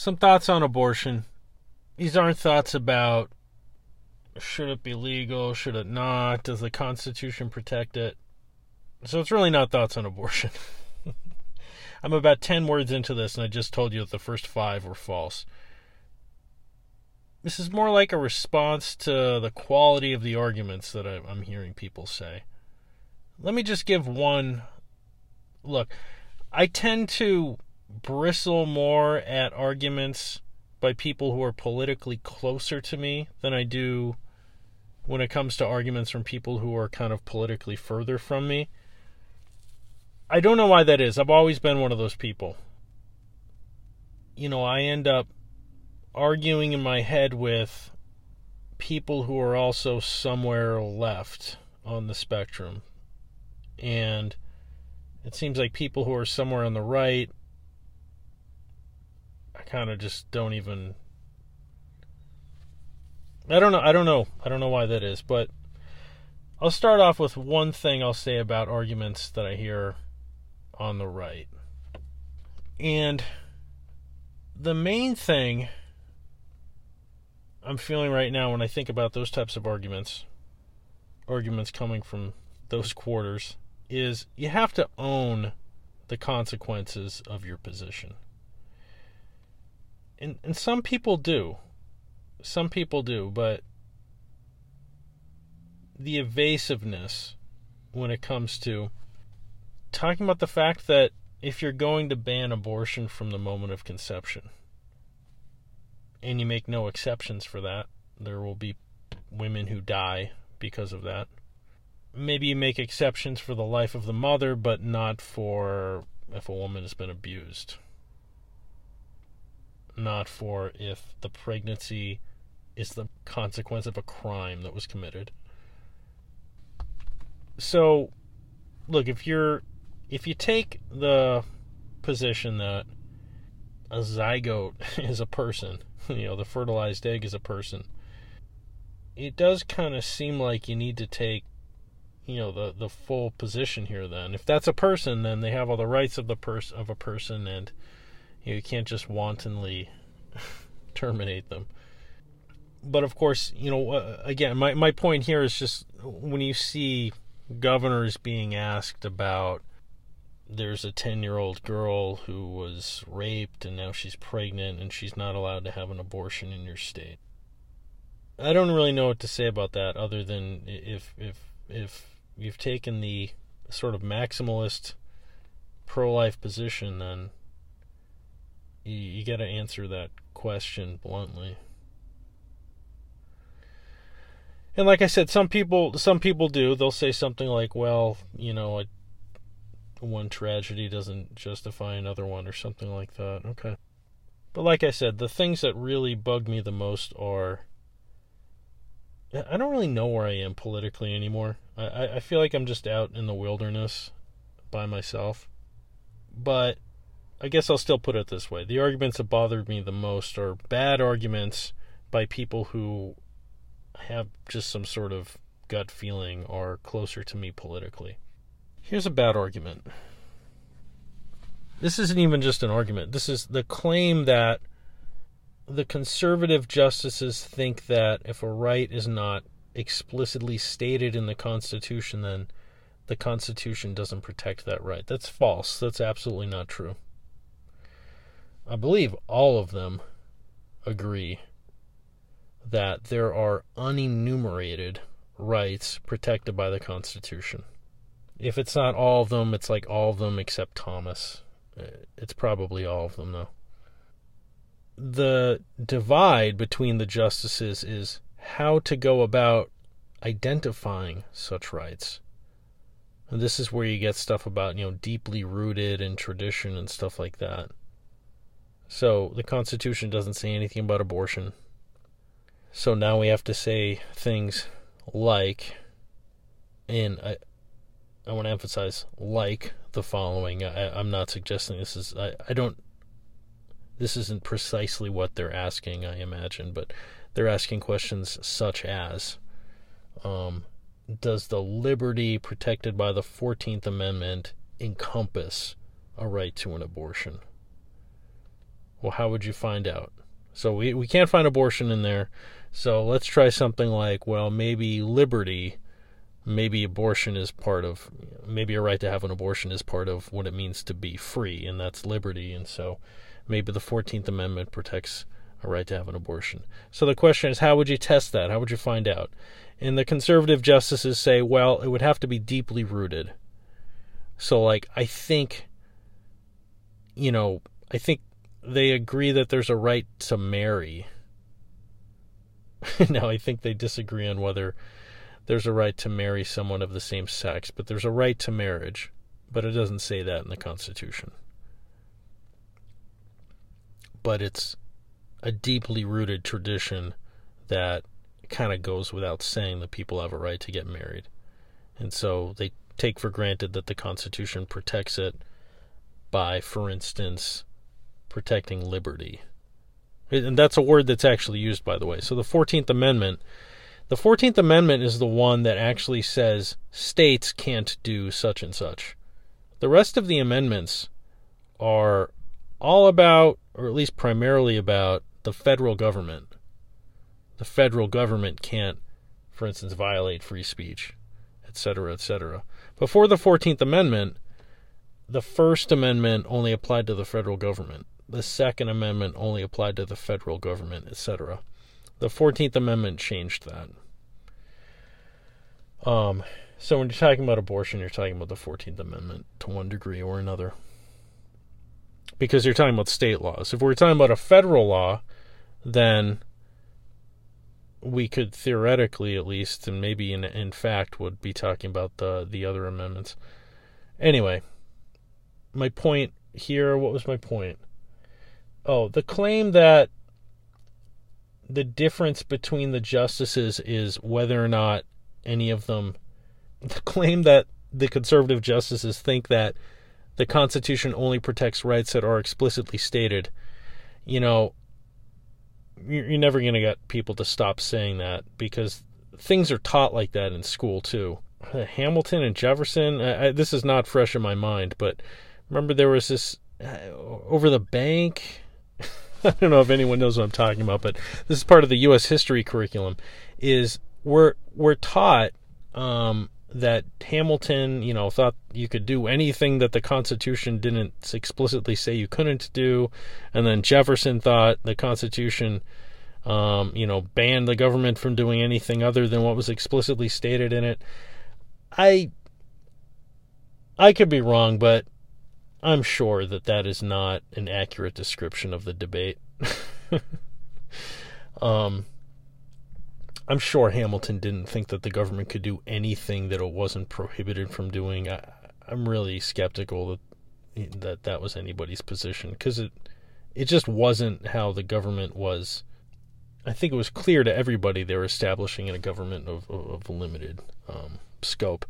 some thoughts on abortion. These aren't thoughts about should it be legal, should it not, does the Constitution protect it? So it's really not thoughts on abortion. I'm about 10 words into this, and I just told you that the first five were false. This is more like a response to the quality of the arguments that I'm hearing people say. Let me just give one look. I tend to bristle more at arguments by people who are politically closer to me than I do when it comes to arguments from people who are kind of politically further from me. I don't know why that is. I've always been one of those people. You know, I end up arguing in my head with people who are also somewhere left on the spectrum. And it seems like people who are somewhere on the right I kind of just don't even I don't know I don't know. I don't know why that is, but I'll start off with one thing I'll say about arguments that I hear on the right. And the main thing I'm feeling right now when I think about those types of arguments, arguments coming from those quarters, is you have to own the consequences of your position. And and some people do. Some people do, but the evasiveness when it comes to talking about the fact that if you're going to ban abortion from the moment of conception and you make no exceptions for that, there will be women who die because of that maybe you make exceptions for the life of the mother, but not for if a woman has been abused. Not for if the pregnancy is the consequence of a crime that was committed. So, look, if you're if you take the position that a zygote is a person, you know, the fertilized egg is a person, it does kind of seem like you need to take you know the the full position here then if that's a person then they have all the rights of the person of a person and you, can't just wantonly terminate them. But of course you know uh, again my my point here is just when you see governors being asked about there's a 10 year old girl who was raped and now she's pregnant and she's not allowed to have an abortion in your state. I don't really know what to say about that other than if if if you've taken the sort of maximalist pro-life position, then you, you got to answer that question bluntly. And like I said, some people some people do. They'll say something like, "Well, you know, one tragedy doesn't justify another one," or something like that. Okay. But like I said, the things that really bug me the most are I don't really know where I am politically anymore. I, I feel like I'm just out in the wilderness by myself. But I guess I'll still put it this way. The arguments that bothered me the most are bad arguments by people who have just some sort of gut feeling or closer to me politically. Here's a bad argument. This isn't even just an argument. This is the claim that the conservative justices think that if a right is not explicitly stated in the Constitution, then the Constitution doesn't protect that right. That's false. That's absolutely not true. I believe all of them agree that there are unenumerated rights protected by the Constitution. If it's not all of them, it's like all of them except Thomas. Uh, it's probably all of them, though the divide between the justices is how to go about identifying such rights. And this is where you get stuff about, you know, deeply rooted in tradition and stuff like that. So the Constitution doesn't say anything about abortion. So now we have to say things like, and I, I want to emphasize, like the following. I, I'm not suggesting this is, I, I don't this isn't precisely what they're asking, I imagine, but they're asking questions such as um, Does the liberty protected by the 14th Amendment encompass a right to an abortion? Well, how would you find out? So we, we can't find abortion in there. So let's try something like, well, maybe liberty, maybe abortion is part of, maybe a right to have an abortion is part of what it means to be free, and that's liberty. And so maybe the 14th Amendment protects a right to have an abortion. So the question is, how would you test that? How would you find out? And the conservative justices say, well, it would have to be deeply rooted. So, like, I think, you know, I think they agree that there's a right to marry. now, I think they disagree on whether there's a right to marry someone of the same sex, but there's a right to marriage. But it doesn't say that in the Constitution. But it's a deeply rooted tradition that kind of goes without saying that people have a right to get married. And so they take for granted that the Constitution protects it by, for instance, protecting liberty. And that's a word that's actually used, by the way. So the 14th Amendment. The 14th Amendment is the one that actually says states can't do such and such. The rest of the amendments are all about, or at least primarily about, the federal government. The federal government can't, for instance, violate free speech, etc., etc. Before the 14th Amendment, the First Amendment only applied to the federal government. The Second Amendment only applied to the federal government, etc. The 14th Amendment changed that. Um, so when you're talking about abortion, you're talking about the 14th Amendment to one degree or another. Because you're talking about state laws. If we're talking about a federal law, then we could theoretically, at least, and maybe in in fact, would be talking about the the other amendments. Anyway, my point here. What was my point? Oh, the claim that the difference between the justices is whether or not any of them. The claim that the conservative justices think that the Constitution only protects rights that are explicitly stated. You know, you're never going to get people to stop saying that because things are taught like that in school too. Hamilton and Jefferson, I, this is not fresh in my mind, but remember there was this uh, over the bank. I don't know if anyone knows what I'm talking about, but this is part of the U.S. history curriculum. Is we're we're taught um, that Hamilton, you know, thought you could do anything that the Constitution didn't explicitly say you couldn't do, and then Jefferson thought the Constitution, um, you know, banned the government from doing anything other than what was explicitly stated in it. I, I could be wrong, but I'm sure that that is not an accurate description of the debate. um, I'm sure Hamilton didn't think that the government could do anything that it wasn't prohibited from doing. I, am really skeptical that that that was anybody's position because it it just wasn't how the government was. I think it was clear to everybody they were establishing a government of, of, of limited um, scope.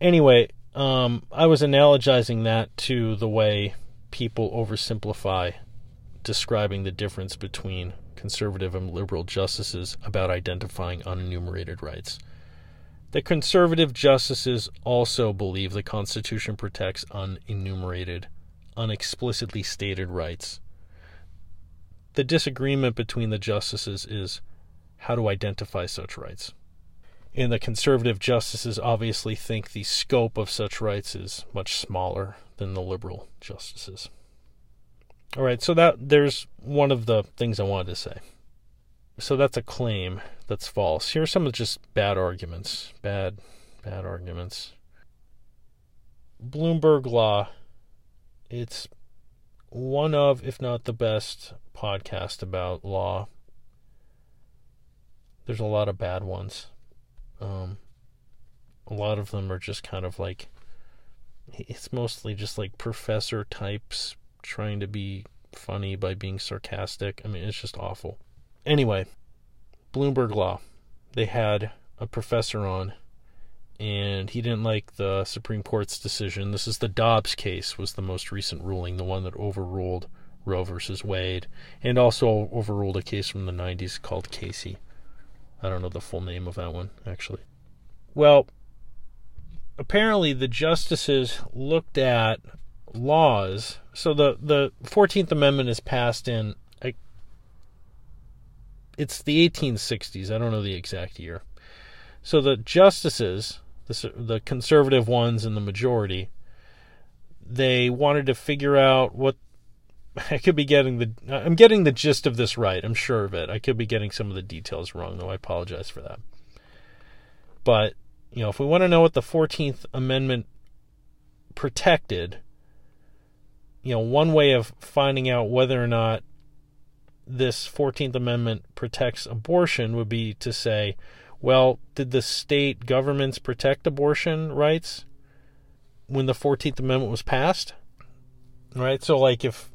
Anyway, um, I was analogizing that to the way people oversimplify describing the difference between conservative and liberal justices about identifying unenumerated rights. The conservative justices also believe the Constitution protects unenumerated, unexplicitly stated rights. The disagreement between the justices is how to identify such rights. And the conservative justices obviously think the scope of such rights is much smaller than the liberal justices. All right, so that there's one of the things I wanted to say. So that's a claim that's false. Here are some of just bad arguments. Bad, bad arguments. Bloomberg Law. It's one of, if not the best, podcast about law. There's a lot of bad ones. Um, a lot of them are just kind of like it's mostly just like professor types trying to be funny by being sarcastic. I mean, it's just awful. Anyway, Bloomberg Law. They had a professor on and he didn't like the Supreme Court's decision. This is the Dobbs case was the most recent ruling, the one that overruled Roe versus Wade and also overruled a case from the 90s called Casey. I don't know the full name of that one actually. Well, apparently the justices looked at laws. So the the Fourteenth Amendment is passed in. It's the 1860s. I don't know the exact year. So the justices, the the conservative ones in the majority, they wanted to figure out what I could be getting the I'm getting the gist of this right. I'm sure of it. I could be getting some of the details wrong though. I apologize for that. But, you know, if we want to know what the 14th Amendment protected, you know, one way of finding out whether or not this 14th Amendment protects abortion would be to say, well, did the state governments protect abortion rights when the 14th Amendment was passed? Right? So, like, if,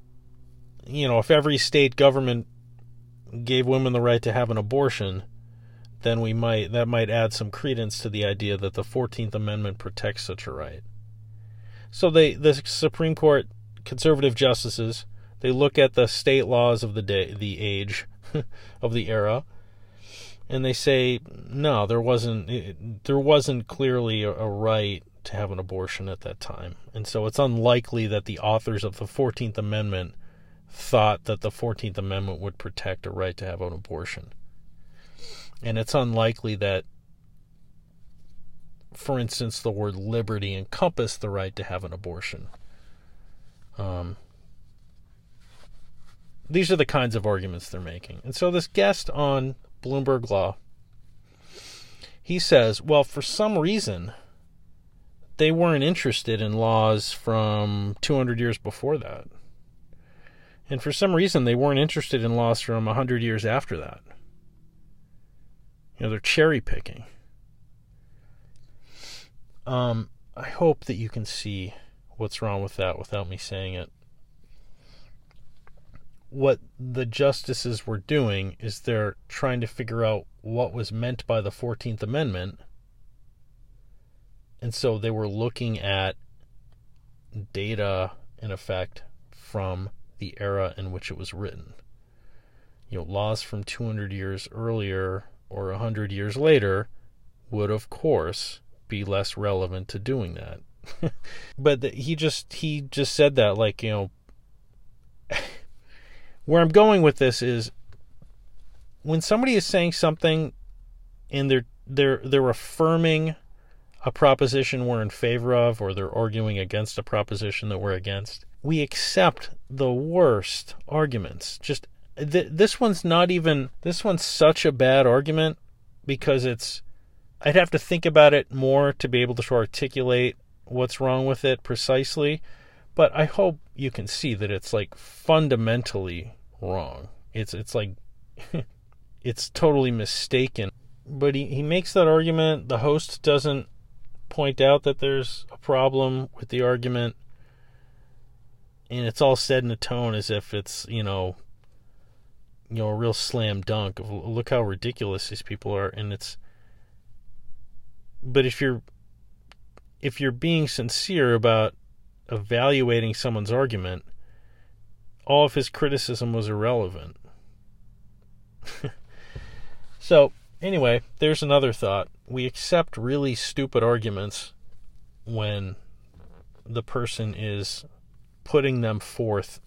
you know, if every state government gave women the right to have an abortion, then we might, that might add some credence to the idea that the 14th Amendment protects such a right. So, they, the Supreme Court conservative justices. They look at the state laws of the day, the age, of the era, and they say, no, there wasn't. There wasn't clearly a, a right to have an abortion at that time, and so it's unlikely that the authors of the Fourteenth Amendment thought that the Fourteenth Amendment would protect a right to have an abortion, and it's unlikely that for instance, the word liberty encompassed the right to have an abortion. Um, these are the kinds of arguments they're making. And so this guest on Bloomberg Law, he says, well, for some reason, they weren't interested in laws from 200 years before that. And for some reason, they weren't interested in laws from 100 years after that. You know, they're cherry picking. Um, I hope that you can see what's wrong with that without me saying it. What the justices were doing is they're trying to figure out what was meant by the 14th Amendment. And so they were looking at data, in effect, from the era in which it was written. You know, laws from 200 years earlier or 100 years later would, of course, be less relevant to doing that. but the, he just he just said that like you know where I'm going with this is when somebody is saying something and they're they're they're affirming a proposition we're in favor of or they're arguing against a proposition that we're against we accept the worst arguments just th- this one's not even this one's such a bad argument because it's I'd have to think about it more to be able to articulate what's wrong with it precisely, but I hope you can see that it's like fundamentally wrong. It's it's like it's totally mistaken. But he, he makes that argument. The host doesn't point out that there's a problem with the argument. And it's all said in a tone as if it's, you know, you know, a real slam dunk of look how ridiculous these people are and it's but if you're if you're being sincere about evaluating someone's argument, all of his criticism was irrelevant. so, anyway, there's another thought. We accept really stupid arguments when the person is putting them forth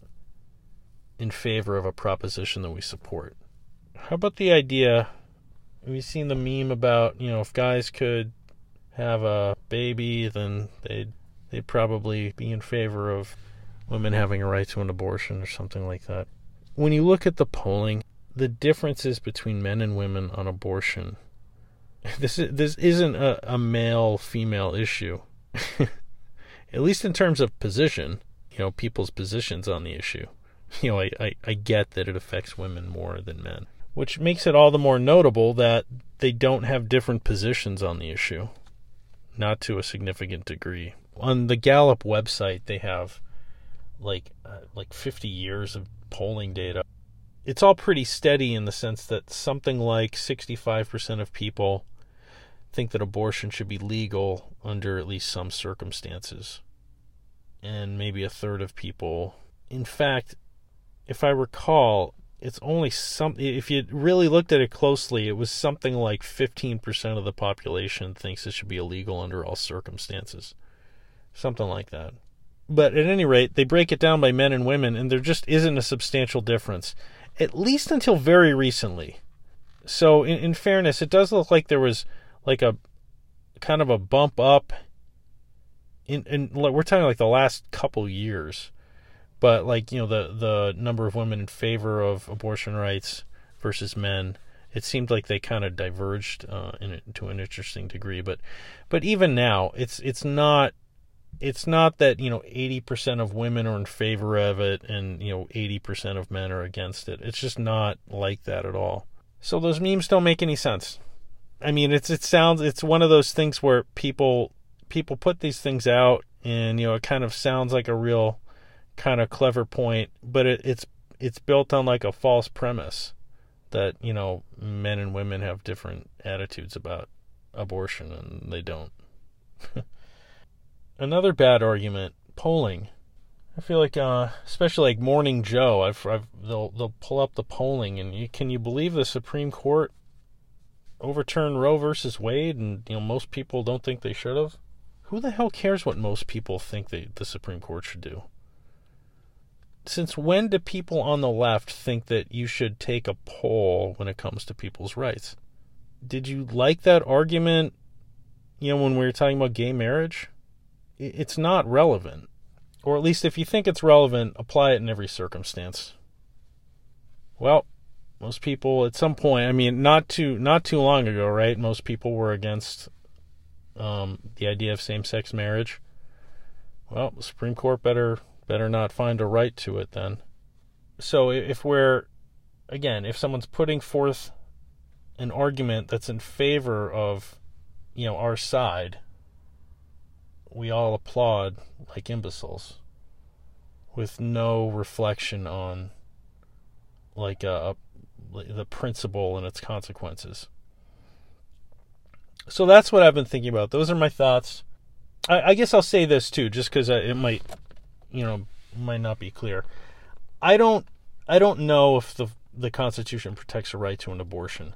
in favor of a proposition that we support. How about the idea? Have you seen the meme about, you know, if guys could have a baby, then they'd they'd probably be in favor of women having a right to an abortion or something like that. When you look at the polling, the differences between men and women on abortion, this is, this isn't a, a male female issue. at least in terms of position, you know, people's positions on the issue. You know, I, I, I get that it affects women more than men, which makes it all the more notable that they don't have different positions on the issue not to a significant degree. On the Gallup website, they have like uh, like 50 years of polling data. It's all pretty steady in the sense that something like 65% of people think that abortion should be legal under at least some circumstances. And maybe a third of people. In fact, if I recall, it's only some if you really looked at it closely it was something like 15% of the population thinks it should be illegal under all circumstances something like that But at any rate, they break it down by men and women, and there just isn't a substantial difference, at least until very recently. So, in, in fairness, it does look like there was like a kind of a bump up in, in we're talking like the last couple years but like you know the the number of women in favor of abortion rights versus men it seemed like they kind of diverged uh, in to an interesting degree but but even now it's it's not it's not that you know 80% of women are in favor of it and you know 80% of men are against it. It's just not like that at all. So those memes don't make any sense. I mean it's it sounds it's one of those things where people people put these things out and you know it kind of sounds like a real kind of clever point but it, it's it's built on like a false premise that you know men and women have different attitudes about abortion and they don't another bad argument polling I feel like, uh, especially like Morning Joe, I've, I've, they'll they'll pull up the polling, and you, can you believe the Supreme Court overturned Roe versus Wade, and you know most people don't think they should have. Who the hell cares what most people think they, the Supreme Court should do? Since when do people on the left think that you should take a poll when it comes to people's rights? Did you like that argument, you know, when we were talking about gay marriage? It's not relevant. Or at least if you think it's relevant, apply it in every circumstance. Well, most people at some point, I mean, not too not too long ago, right? Most people were against um, the idea of same-sex marriage. Well, the Supreme Court better better not find a right to it then. So if we're again, if someone's putting forth an argument that's in favor of you know our side, we all applaud like imbeciles with no reflection on like a the principle and its consequences. So that's what I've been thinking about. Those are my thoughts. I, I guess I'll say this too, just because it might, you know, might not be clear. I don't, I don't know if the the Constitution protects a right to an abortion,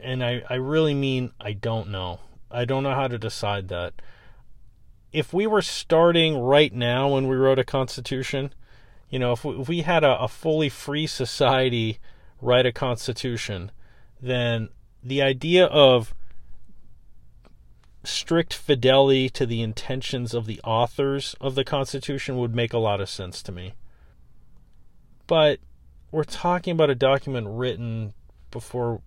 and I, I really mean I don't know. I don't know how to decide that. If we were starting right now when we wrote a Constitution, you know, if we, if we had a, a fully free society write a Constitution, then the idea of strict fidelity to the intentions of the authors of the Constitution would make a lot of sense to me. But we're talking about a document written before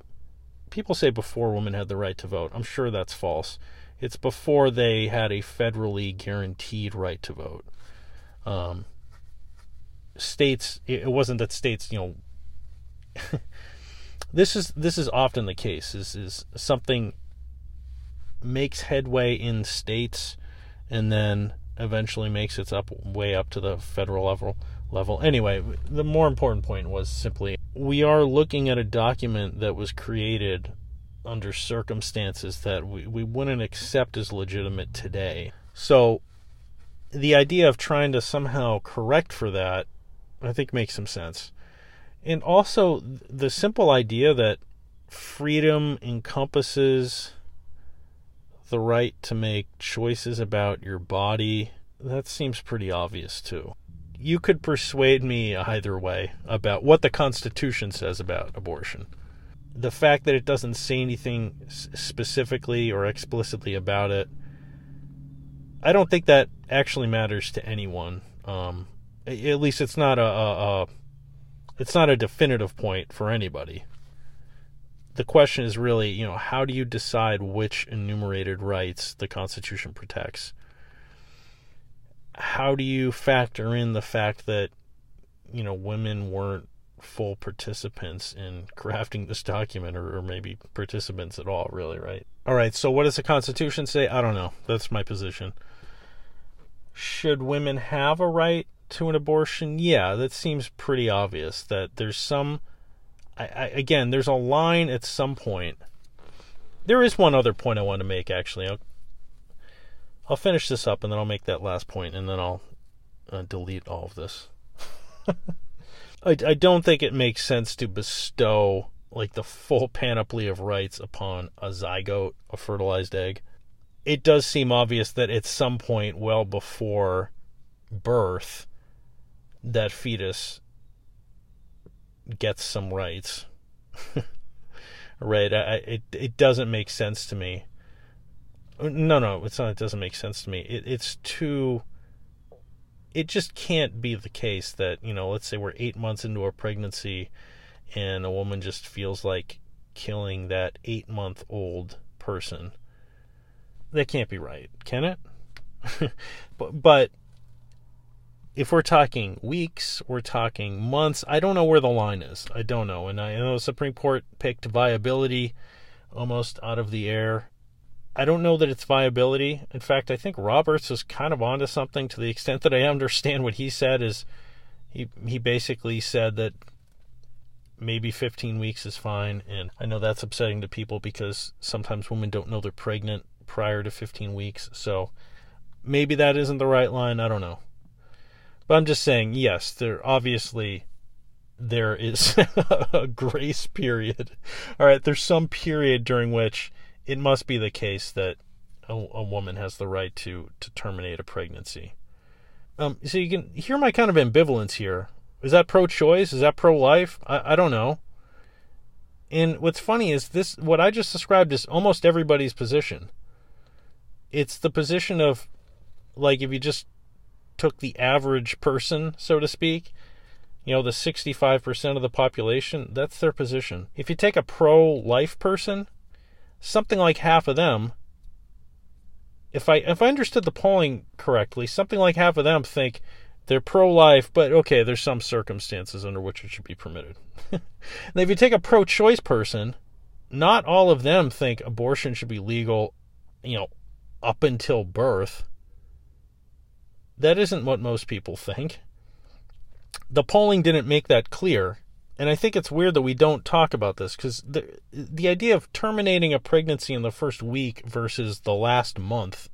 people say before women had the right to vote. I'm sure that's false. It's before they had a federally guaranteed right to vote. Um, states, it wasn't that states, you know, this is this is often the case. Is is something makes headway in states and then eventually makes its up way up to the federal level level. Anyway, the more important point was simply we are looking at a document that was created under circumstances that we, we wouldn't accept as legitimate today. So the idea of trying to somehow correct for that I think makes some sense. And also the simple idea that freedom encompasses the right to make choices about your body, that seems pretty obvious too. You could persuade me either way about what the Constitution says about abortion. The fact that it doesn't say anything specifically or explicitly about it, I don't think that actually matters to anyone. Um, at least it's not a, a, a it's not a definitive point for anybody the question is really, you know, how do you decide which enumerated rights the Constitution protects? How do you factor in the fact that, you know, women weren't full participants in crafting this document, or, or maybe participants at all, really, right? All right, so what does the Constitution say? I don't know. That's my position. Should women have a right to an abortion? Yeah, that seems pretty obvious that there's some I, I, again, there's a line at some point. There is one other point I want to make, actually. I'll, I'll finish this up and then I'll make that last point and then I'll uh, delete all of this. I, I don't think it makes sense to bestow like the full panoply of rights upon a zygote, a fertilized egg. It does seem obvious that at some point, well before birth, that fetus gets some rights. right? I, it it doesn't make sense to me. No, no, it's not. It doesn't make sense to me. It, it's too. It just can't be the case that you know. Let's say we're eight months into a pregnancy, and a woman just feels like killing that eight month old person. That can't be right, can it? but, but if we're talking weeks, we're talking months. I don't know where the line is. I don't know. And I know the Supreme Court picked viability almost out of the air. I don't know that it's viability. In fact, I think Roberts is kind of onto something to the extent that I understand what he said is he he basically said that maybe 15 weeks is fine and I know that's upsetting to people because sometimes women don't know they're pregnant prior to 15 weeks. So maybe that isn't the right line, I don't know. But I'm just saying, yes, there obviously there is a grace period. All right, there's some period during which it must be the case that a, a woman has the right to to terminate a pregnancy. Um, so you can hear my kind of ambivalence here. Is that pro-choice? Is that pro-life? I, I don't know. And what's funny is this: what I just described is almost everybody's position. It's the position of, like, if you just took the average person, so to speak, you know, the 65% of the population, that's their position. If you take a pro life person, something like half of them if I if I understood the polling correctly, something like half of them think they're pro life, but okay, there's some circumstances under which it should be permitted. now, if you take a pro choice person, not all of them think abortion should be legal, you know, up until birth. That isn't what most people think. The polling didn't make that clear and I think it's weird that we don't talk about this because the the idea of terminating a pregnancy in the first week versus the last month,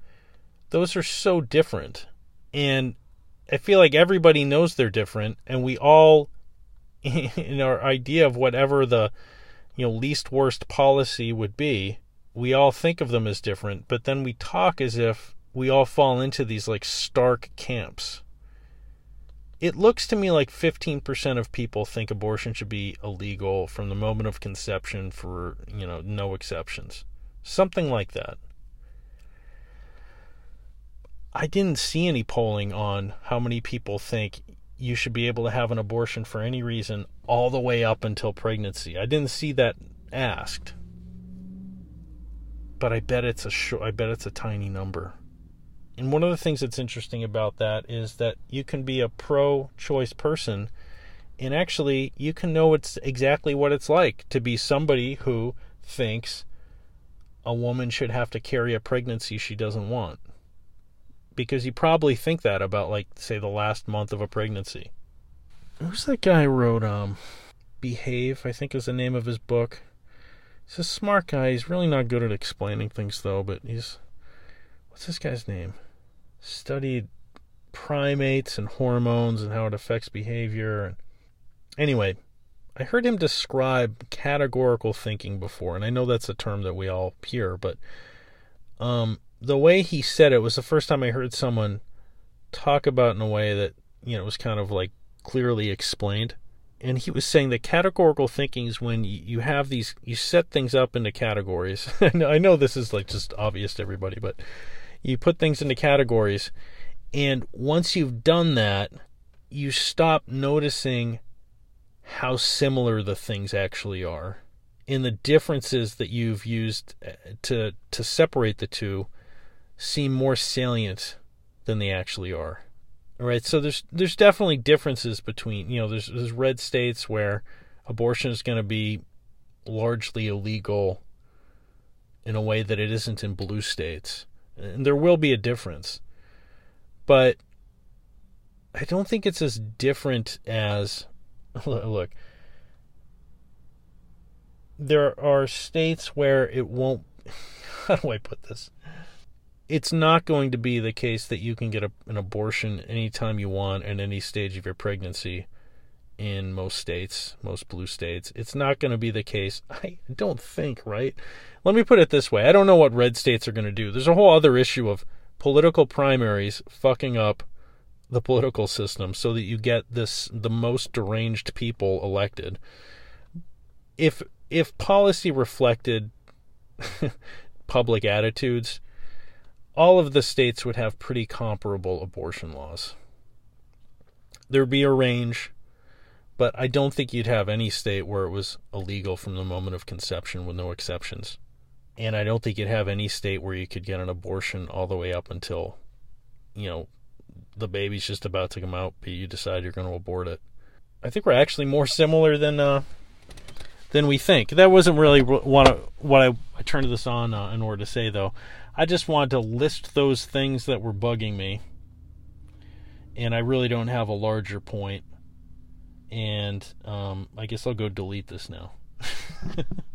those are so different, and I feel like everybody knows they're different, and we all, in our idea of whatever the, you know, least worst policy would be, we all think of them as different, but then we talk as if we all fall into these like stark camps it looks to me like 15% of people think abortion should be illegal from the moment of conception for, you know, no exceptions. Something like that. I didn't see any polling on how many people think you should be able to have an abortion for any reason all the way up until pregnancy. I didn't see that asked. But I bet it's a sh- I bet it's a tiny number. And one of the things that's interesting about that is that you can be a pro choice person and actually you can know it's exactly what it's like to be somebody who thinks a woman should have to carry a pregnancy she doesn't want. Because you probably think that about like say the last month of a pregnancy. Who's that guy who wrote um Behave, I think is the name of his book. He's a smart guy. He's really not good at explaining things though, but he's what's this guy's name? Studied primates and hormones and how it affects behavior. Anyway, I heard him describe categorical thinking before, and I know that's a term that we all hear, but um, the way he said it was the first time I heard someone talk about in a way that you know was kind of like clearly explained. And he was saying that categorical thinking is when you have these, you set things up into categories. I know this is like just obvious to everybody, but you put things into categories. And once you've done that, you stop noticing how similar the things actually are. And the differences that you've used uh, to to separate the two seem more salient than they actually are. All right, so there's there's definitely differences between you know there's there's red states where abortion is going to be largely illegal in a way that it isn't in blue states and there will be a difference. But I don't think it's as different as look. There are states where it won't. How do I put this? It's not going to be the case that you can get a, an abortion anytime you want at any stage of your pregnancy in most states, most blue states. It's not going to be the case. I don't think, right? Let me put it this way I don't know what red states are going to do. There's a whole other issue of political primaries fucking up the political system so that you get this the most deranged people elected. If if policy reflected public attitudes, all of the states would have pretty comparable abortion laws. There'd be a range, but I don't think you'd have any state where it was illegal from the moment of conception with no exceptions. And I don't think you'd have any state where you could get an abortion all the way up until, you know, the baby's just about to come out, but you decide you're going to abort it. I think we're actually more similar than uh, than we think. That wasn't really what what I, I turned this on uh, in order to say, though. I just wanted to list those things that were bugging me, and I really don't have a larger point. And um, I guess I'll go delete this now.